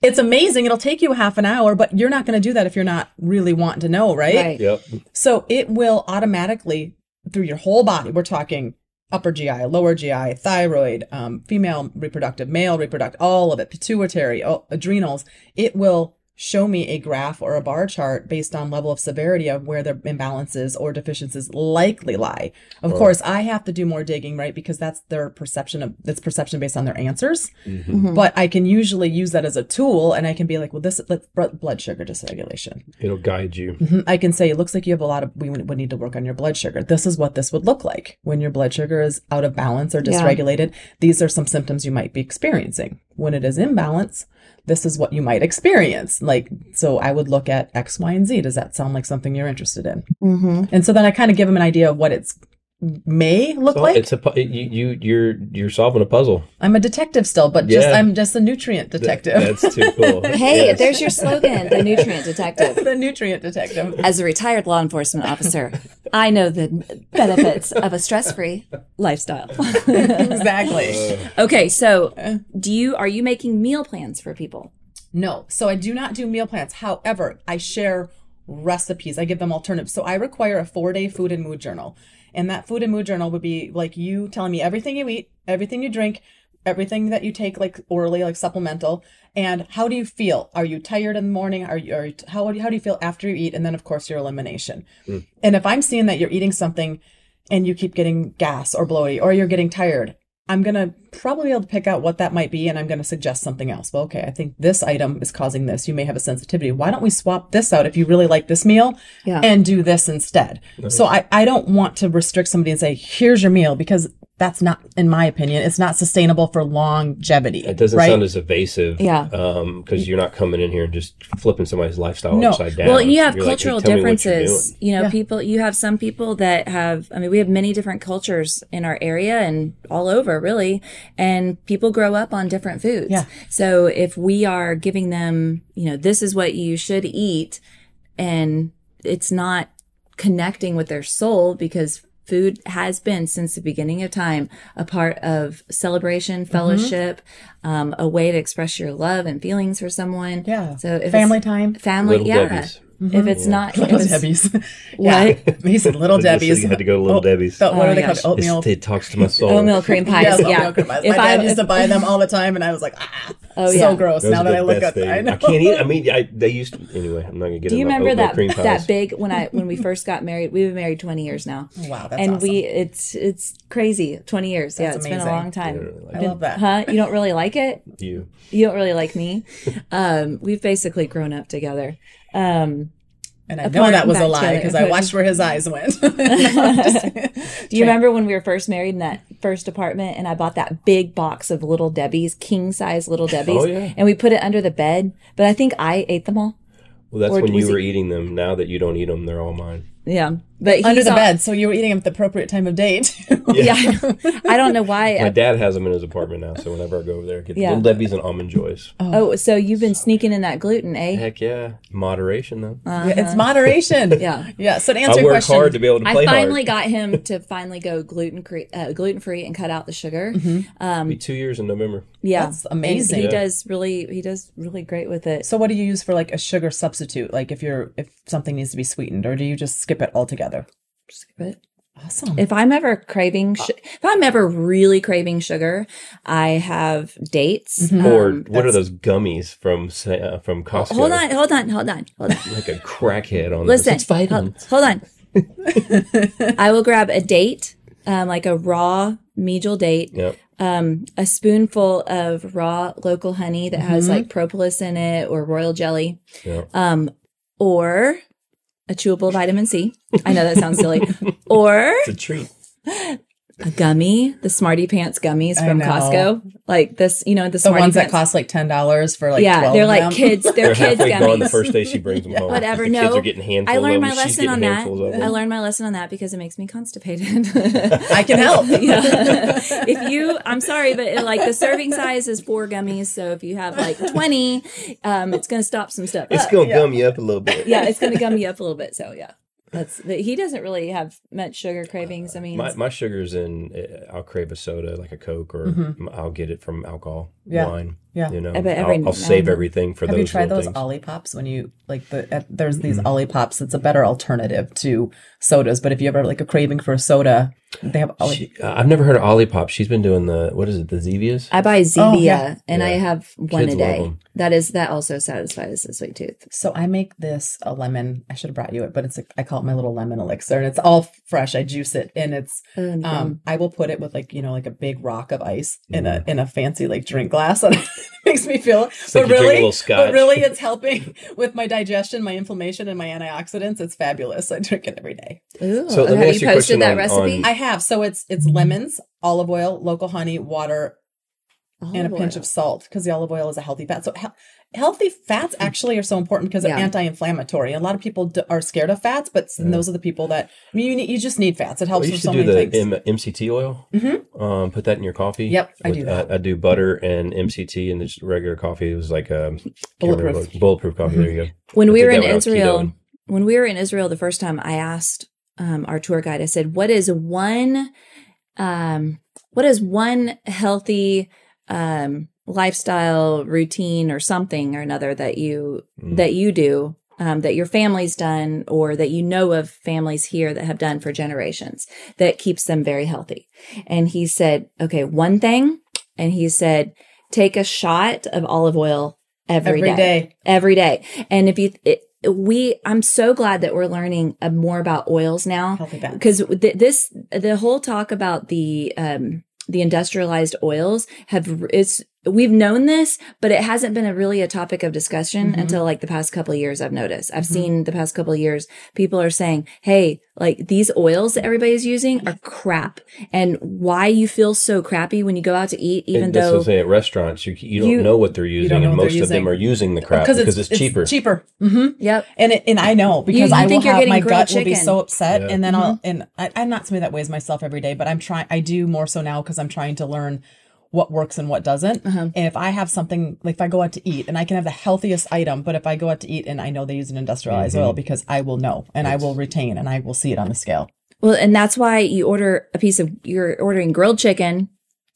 it's amazing. It'll take you half an hour, but you're not going to do that if you're not really wanting to know, right? Right. Yep. So it will automatically through your whole body. We're talking upper GI, lower GI, thyroid, um, female reproductive, male reproductive, all of it, pituitary, adrenals. It will show me a graph or a bar chart based on level of severity of where the imbalances or deficiencies likely lie. Of course, I have to do more digging, right? Because that's their perception of that's perception based on their answers. But I can usually use that as a tool, and I can be like, well, this let's blood sugar dysregulation. It'll guide you. Mhm. I can say it looks like you have a lot of we would would need to work on your blood sugar. This is what this would look like when your blood sugar is out of balance or Yeah. dysregulated. These are some symptoms you might be experiencing. When it is in balance, this is what you might experience. Like so I would look at X, Y, and Z. Does that sound like something you're interested in? Mm-hmm. And so then I kind of give them an idea of what it's may look So like. it's a pu- you you you're you're solving a puzzle. I'm a detective still, but just Yeah. I'm just a nutrient Th- detective. That's too cool. Hey, Yes. there's your slogan, the nutrient detective. the nutrient detective. As a retired law enforcement officer, I know the benefits of a stress-free lifestyle. exactly. Uh. okay, so uh. do you are you making meal plans for people? No. So I do not do meal plans. However, I share recipes. I give them alternatives. So I require a four day food and mood journal. And that food and mood journal would be like you telling me everything you eat, everything you drink, everything that you take like orally, like supplemental. And how do you feel? Are you tired in the morning? Are you, are you how, how do you feel after you eat? And then of course your elimination. Hmm. And if I'm seeing that you're eating something and you keep getting gas or bloaty or you're getting tired, I'm going to probably be able to pick out what that might be and I'm going to suggest something else. Well, okay, I think this item is causing this. You may have a sensitivity. Why don't we swap this out if you really like this meal Yeah. and do this instead? So I, I don't want to restrict somebody and say, here's your meal because that's not, in my opinion, it's not sustainable for longevity. It doesn't right? sound as evasive, Yeah. Um, because you're not coming in here and just flipping somebody's lifestyle No. upside down. Well, you have You're cultural "Tell me differences. You know, Yeah. people, you have some people that have, I mean, we have many different cultures in our area and all over, really. And people grow up on different foods. Yeah. So if we are giving them, you know, this is what you should eat, and it's not connecting with their soul because food has been since the beginning of time a part of celebration fellowship um, a way to express your love and feelings for someone Yeah. so if Family it's- time. family Little yeah Debbie's. If it's not if Little it's- Debbie's. yeah. He said little Debbie's. you had to go to Little Debbie's. Oh, what Oh are they my called? Oatmeal. It's- it talks to my soul. oatmeal cream pies Yes, yeah oatmeal cream pies. if My dad I used to buy them all the time, and I was like, ah, Oh, so yeah. gross. Those now that I look best at, I I can't eat. I mean, I, they used to. Anyway, I'm not gonna get. do you into remember that cream pies. that big when I when we first got married? We've been married twenty years now. Wow, that's and awesome. we it's it's crazy. Twenty years. yeah, That's it's been a long time. I don't really like I love that. Huh? You don't really like it? You. You don't really like me. Um, we've basically grown up together. Um, And I know that was a lie because I watched where his eyes went. do you remember when we were first married in that first apartment and I bought that big box of little Debbie's, king size little Debbie's, Oh, yeah. and we put it under the bed? But I think I ate them all. Well, that's Or when you were eating them. Now that you don't eat them, they're all mine. Yeah, but he's Under the on- bed, so you were eating them at the appropriate time of day. too. Yeah, I don't know why. My dad has them in his apartment now, so whenever I go over there, I get Yeah. little Debbie's and almond joys. oh, so you've been sneaking in that gluten, eh? Heck yeah, moderation though. Yeah, it's moderation. Yeah. yeah. So to I answer your work question, hard to be able to play I play finally hard. got him to finally go gluten free, uh, gluten free, and cut out the sugar. Um, Be two years in November. yeah, That's And amazing. he Yeah. does really, he does really great with it. so what do you use for like a sugar substitute? Like if you're if something needs to be sweetened, or do you just skip it altogether? But Awesome. if I'm ever craving, su- if I'm ever really craving sugar, I have dates. Mm-hmm. or Um, what are those gummies from uh, from Costco? hold on, hold on, hold on, hold on. like a crackhead on Listen, This. It's vitamins. hold, hold on. I will grab a date, um, like a raw Medjool date, Yep. um, a spoonful of raw local honey that has like propolis in it or royal jelly, Yep. um, or a chewable vitamin C. I know that sounds silly. Or It's a treat. A gummy, the Smarty Pants gummies from. Costco. Like this, you know, the, the Smarty ones that cost like ten dollars for like yeah, 12 they're like them. kids. They're, They're kids halfway gone the first day she brings them home. Whatever. The no, kids are getting handfuls I learned my lesson on that. handfuls of them. I learned my lesson on that because it makes me constipated. I can help. yeah. if you, I'm sorry, but it, like the serving size is four gummies. So if you have like 20, um, it's going to stop some stuff. It's gonna gum you up a little bit. yeah, it's going to gum you up a little bit. So yeah, that's but he doesn't really have much sugar cravings. I mean, My my sugar's in. uh, I'll crave a soda like a Coke, or I'll get it from alcohol, Mm-hmm. Yeah. wine. Yeah. you know. I bet every I'll, I'll save everything for Have those. you tried little those things. Olipops when you like the uh, there's these Olipops. It's a better alternative to sodas. But if you ever have, like a craving for a soda, they have Ollie. She- uh, I've never heard of Olipop. She's been doing the what is it? The Zevias. I buy Zevia Oh, yeah. and I have one Kids a love day. 'em. That is that also satisfies the sweet tooth. So I make this a lemon. I should have brought you it, but it's a, I call it my little lemon elixir, and it's all fresh. I juice it, and it's And, um I will put it with like you know like a big rock of ice in Mm. a in a fancy like drink glass, and it makes me feel. like but you drink a really, little scotch. but really, it's helping with my digestion, my inflammation, and my antioxidants. It's fabulous. I drink it every day. Ooh, So let me have ask you you posted that on- recipe? on- I have. So it's it's lemons, olive oil, local honey, water, and a pinch oil. of salt because the olive oil is a healthy fat. So he- healthy fats actually are so important because Yeah. they're anti-inflammatory. A lot of people d- are scared of fats, but s- those are the people that I mean, you need, you just need fats. It helps with used to so do many the things. M- MCT oil. Mm-hmm. Um, put that in your coffee. Yep, I do that. I, I do butter and MCT and just regular coffee. It was like um, can't Bulletproof. bulletproof coffee. There you go. when I we were in when Israel, when we were in Israel the first time, I asked um, our tour guide. I said, "What is one, um, what is one healthy um, lifestyle routine or something or another that you Mm. that you do?" Um, that your family's done, or that you know of families here that have done for generations that keeps them very healthy. And he said, okay, one thing. And he said, take a shot of olive oil Every day day. every day. And if you, it, we, I'm so glad that we're learning uh, more about oils now because th- this, the whole talk about the, um, the industrialized oils have, it's, we've known this, but it hasn't been a really a topic of discussion until like the past couple of years. I've noticed. I've seen the past couple of years people are saying, "Hey, like these oils that everybody's using are crap," and why you feel so crappy when you go out to eat, even And though I'm at restaurants, you, you don't You- know what they're using, and most of them are using the crap because, it's, cheaper. cheaper. Mm-hmm. yep, And it, and I know because you I will think you're have getting my gut will be so upset, Yeah. and then I'll Mm-hmm. and I, I'm not somebody that weighs myself every day, but I'm trying. I do more so now because I'm trying to learn what works and what doesn't. Uh-huh. And if I have something like if I go out to eat and I can have the healthiest item, but if I go out to eat and I know they use an industrialized Mm-hmm. oil because I will know and I will retain and I will see it on the scale. Well, and that's why you order a piece of you're ordering grilled chicken,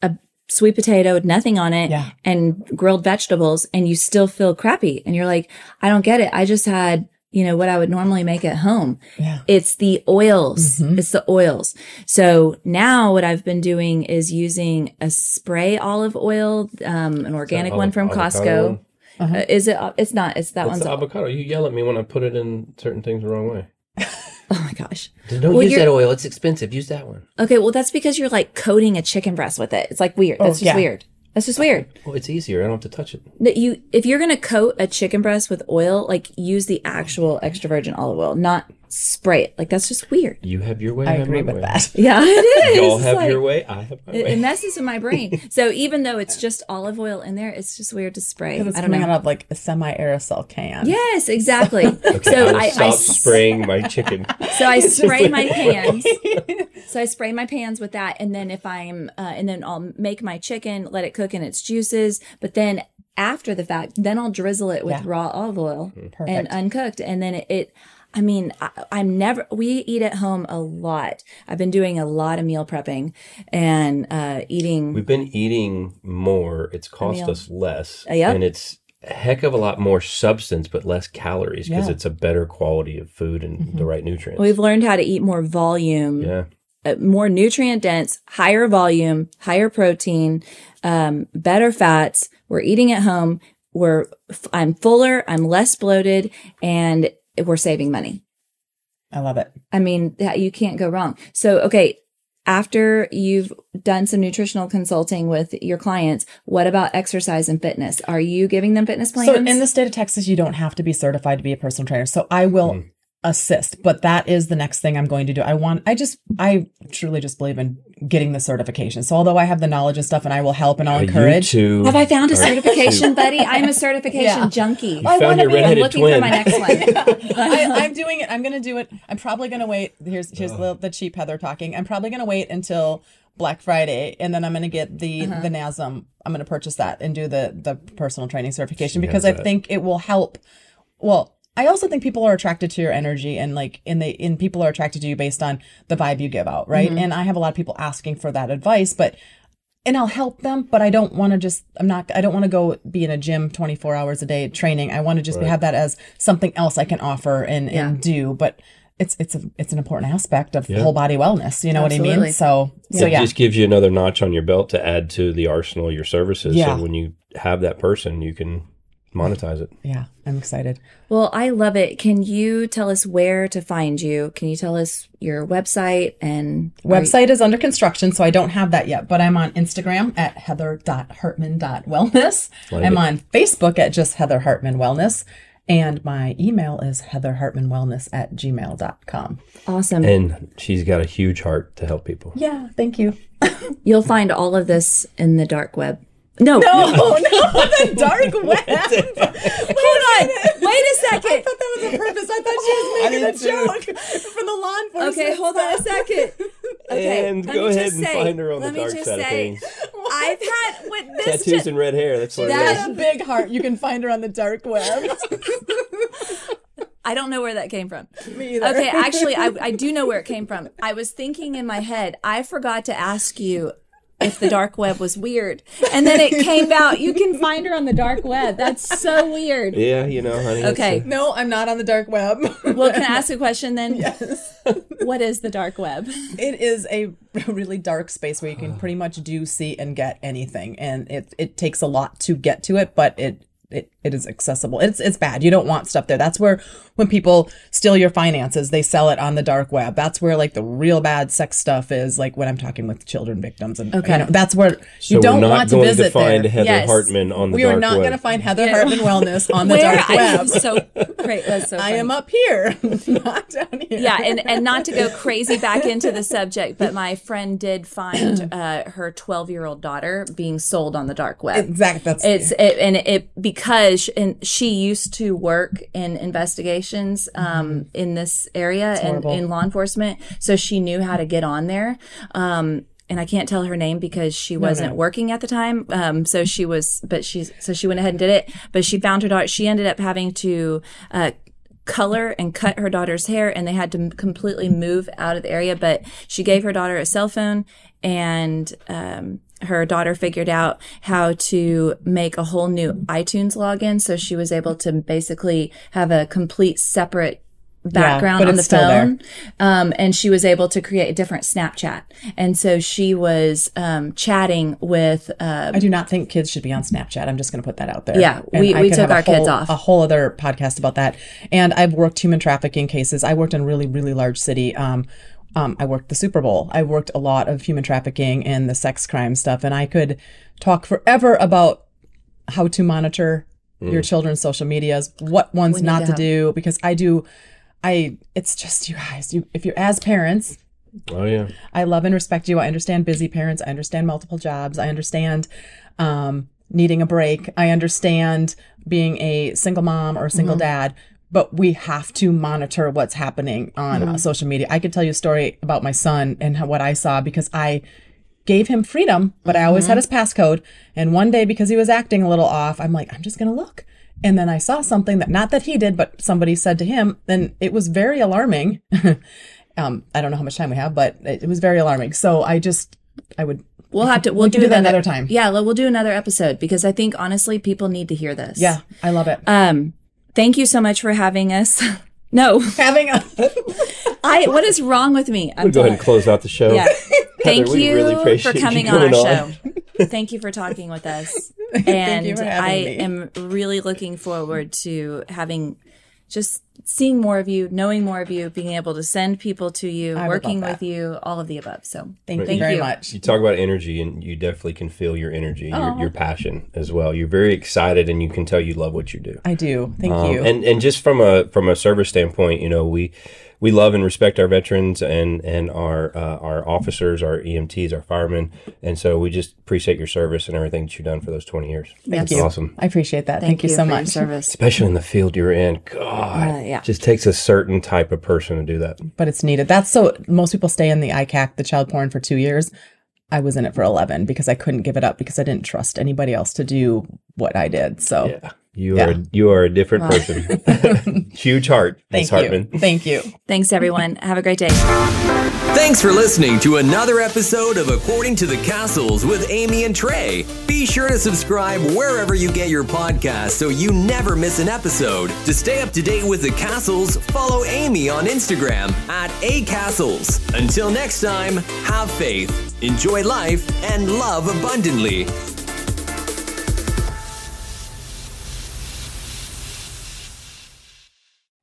a sweet potato with nothing on it, Yeah. and grilled vegetables, and you still feel crappy. And you're like, I don't get it. I just had, you know, what I would normally make at home. Yeah. It's the oils. Mhm. It's the oils. So now what I've been doing is using a spray olive oil, um, an organic one from avocado Costco. Uh-huh. Uh, is it? It's not. It's that It's one's. the avocado. You yell at me when I put it in certain things the wrong way. oh my gosh. Don't Well, use that oil. It's expensive. Use that one. Okay. Well, that's because you're like coating a chicken breast with it. It's like weird. That's just yeah. weird. That's just weird. Well, it's easier. I don't have to touch it. that you if you're gonna coat a chicken breast with oil, like use the actual extra virgin olive oil, not spray it. Like that's just weird. You have your way. I have agree with way. that. Yeah, it is. Y'all have Like, your way. I have my It, way. it messes with my brain. So even though it's just olive oil in there, it's just weird to spray. It's I don't coming know. out of like a semi aerosol can. Yes, exactly. Okay, so I will I, I stop s- spraying my chicken. so I spray my pans. So I spray my pans with that, and then if I'm, uh, and then I'll make my chicken, let it cook in its juices, but then after the fact, then I'll drizzle it with Yeah. raw olive oil and uncooked, and then it. it I mean, I, I'm never. We eat at home a lot. I've been doing a lot of meal prepping and uh, eating. We've been eating more. It's cost us less, Uh, yep. and it's a heck of a lot more substance, but less calories because Yeah. it's a better quality of food and the right nutrients. We've learned how to eat more volume, yeah, uh, more nutrient dense, higher volume, higher protein, um, better fats. We're eating at home. We're f- I'm fuller, I'm less bloated, and we're saving money. I love it. I mean, you can't go wrong. So, okay, after you've done some nutritional consulting with your clients, what about exercise and fitness? Are you giving them fitness plans? So in the state of Texas, you don't have to be certified to be a personal trainer. So I will hmm. assist, but that is the next thing I'm going to do. I want, I just, I truly just believe in getting the certification. So although I have the knowledge and stuff and I will help and I'll Are encourage. You two Have I found a certification, buddy? I'm a certification Yeah. junkie. I found wanna your be- I'm I'm looking twin. for my next one. I, I'm doing it. I'm going to do it. I'm probably going to wait. Here's here's the, the cheap Heather talking. I'm probably going to wait until Black Friday, and then I'm going to get the Uh-huh. the NASM. I'm going to purchase that and do the the personal training certification She because I that. think it will help. Well, I also think people are attracted to your energy and like in the in people are attracted to you based on the vibe you give out, right? Mm-hmm. And I have a lot of people asking for that advice, but and I'll help them, but I don't want to just I'm not I don't want to go be in a gym 24 hours a day training. I want to just Right. have that as something else I can offer and Yeah. and do, but it's it's a, it's an important aspect of Yeah. whole body wellness, you know what I mean? So so it yeah. just gives you another notch on your belt to add to the arsenal of your services. Yeah. So when you have that person, you can monetize it. yeah, I'm excited. Well, I love it. Can you tell us where to find you? Can you tell us your website and Website is under construction, so I don't have that yet, but I'm on Instagram at heather.hartman.wellness. Like I'm it. on Facebook at just Heather Hartman Wellness. And my email is heatherhartmanwellness at gmail.com. Awesome. And she's got a huge heart to help people. Yeah, thank you. You'll find all of this in the dark web. No, Oh, no, the dark web. hold on. Wait a second. I thought that was a purpose. I thought she was making a joke for the law enforcement. Okay, hold on a second. Okay, and let go me ahead just and say- find her on let the me dark just side of say, things. I've had with this. Tattoos ju- and red hair. That's what She's it That- is. a big heart. You can find her on the dark web. I don't know where that came from. Me either. Okay, actually, I, I do know where it came from. I was thinking in my head, I forgot to ask you if the dark web was weird. And then it came out, you can find her on the dark web. That's so weird. Yeah, you know, honey. it's Okay. a- No, I'm not on the dark web. Well, can I ask a question then? yes. What is the dark web? It is a really dark space where you can pretty much do, see, and get anything, and it it takes a lot to get to it, but it it, it is accessible. It's it's bad. You don't want stuff there. That's where when people steal your finances, they sell it on the dark web. That's where like the real bad sex stuff is. Like when I'm talking with children victims, and Okay. you know, that's where So you don't we're not want to going visit to find there. Heather Yes. Hartman on the we dark are not going to find Heather Yeah. Hartman Wellness on the Where dark I- web. so great. That's so I am up here, not down here. yeah and, and not to go crazy back into the subject but my friend did find uh, her 12 year old daughter being sold on the dark web exactly. That's it's it, and it because and she used to work in investigations um in this area and horrible. in law enforcement so she knew how to get on there um and I can't tell her name because she wasn't working at the time. Um, so she was, but she's, so she went ahead and did it. But she found her daughter. She ended up having to, uh, color and cut her daughter's hair and they had to m- completely move out of the area but she gave her daughter a cell phone and um, her daughter figured out how to make a whole new itunes login so she was able to basically have a complete separate background but on the it's still there. phone um, and she was able to create a different snapchat and so she was um, chatting with uh, I do not think kids should be on Snapchat. I'm just going to put that out there. Yeah, And we- we took our kids off. A whole other podcast about that. And I've worked human trafficking cases. I worked in a really, really large city. Um, um, I worked the Super Bowl. I worked a lot of human trafficking and the sex crime stuff. And I could talk forever about how to monitor your children's social medias, what ones not to to do, because I do. I it's just you guys. You if you're as parents, Oh yeah. I love and respect you. I understand busy parents. I understand multiple jobs. I understand um, needing a break. I understand being a single mom or a single dad. But we have to monitor what's happening on uh, social media. I could tell you a story about my son and how, what I saw because I gave him freedom, but I always had his passcode. And one day, because he was acting a little off, I'm like, I'm just going to look. And then I saw something that not that he did, but somebody said to him, and it was very alarming. um, I don't know how much time we have, but it, it was very alarming. So I just, I would, We'll have to. We'll We do, do that another, another time. Yeah, we'll do another episode because I think honestly, people need to hear this. yeah, I love it. Um. Thank you so much for having us. no, Having a, I. What is wrong with me? I'm We'll go ahead and close out the show. Yeah. Thank we you really for appreciate you coming on our coming show. Thank you for talking with us. And you for I me. am really looking forward to having just seeing more of you, knowing more of you, being able to send people to you, I working with you, all of the above. So thank, Thank you very you. much. You talk about energy, and you definitely can feel your energy, Oh. your, your passion as well. You're very excited, and you can tell you love what you do. I do. Thank Um, you. And and just from a from a service standpoint, you know, we we love and respect our veterans and and our uh, our officers, our EMTs, our firemen, and so we just appreciate your service and everything that you've done for those twenty years. Thank That's you. awesome. I appreciate that. Thank, you so for your much. service. Especially in the field you're in, God, Uh, yeah. just takes a certain type of person to do that. But it's needed. That's so most people stay in the ICAC, the child porn, for two years. I was in it for 11 because I couldn't give it up because I didn't trust anybody else to do what I did. So Yeah, you Yeah. are you are a different person. Huge heart, Miss thank you. Hartman. Thank you. Thanks, everyone. Have a great day. Thanks for listening to another episode of According to the Castles with Amy and Trey. Be sure to subscribe wherever you get your podcast so you never miss an episode. To stay up to date with the Castles, follow Amy on Instagram at A Castles. Until next time, have faith, enjoy life, and love abundantly.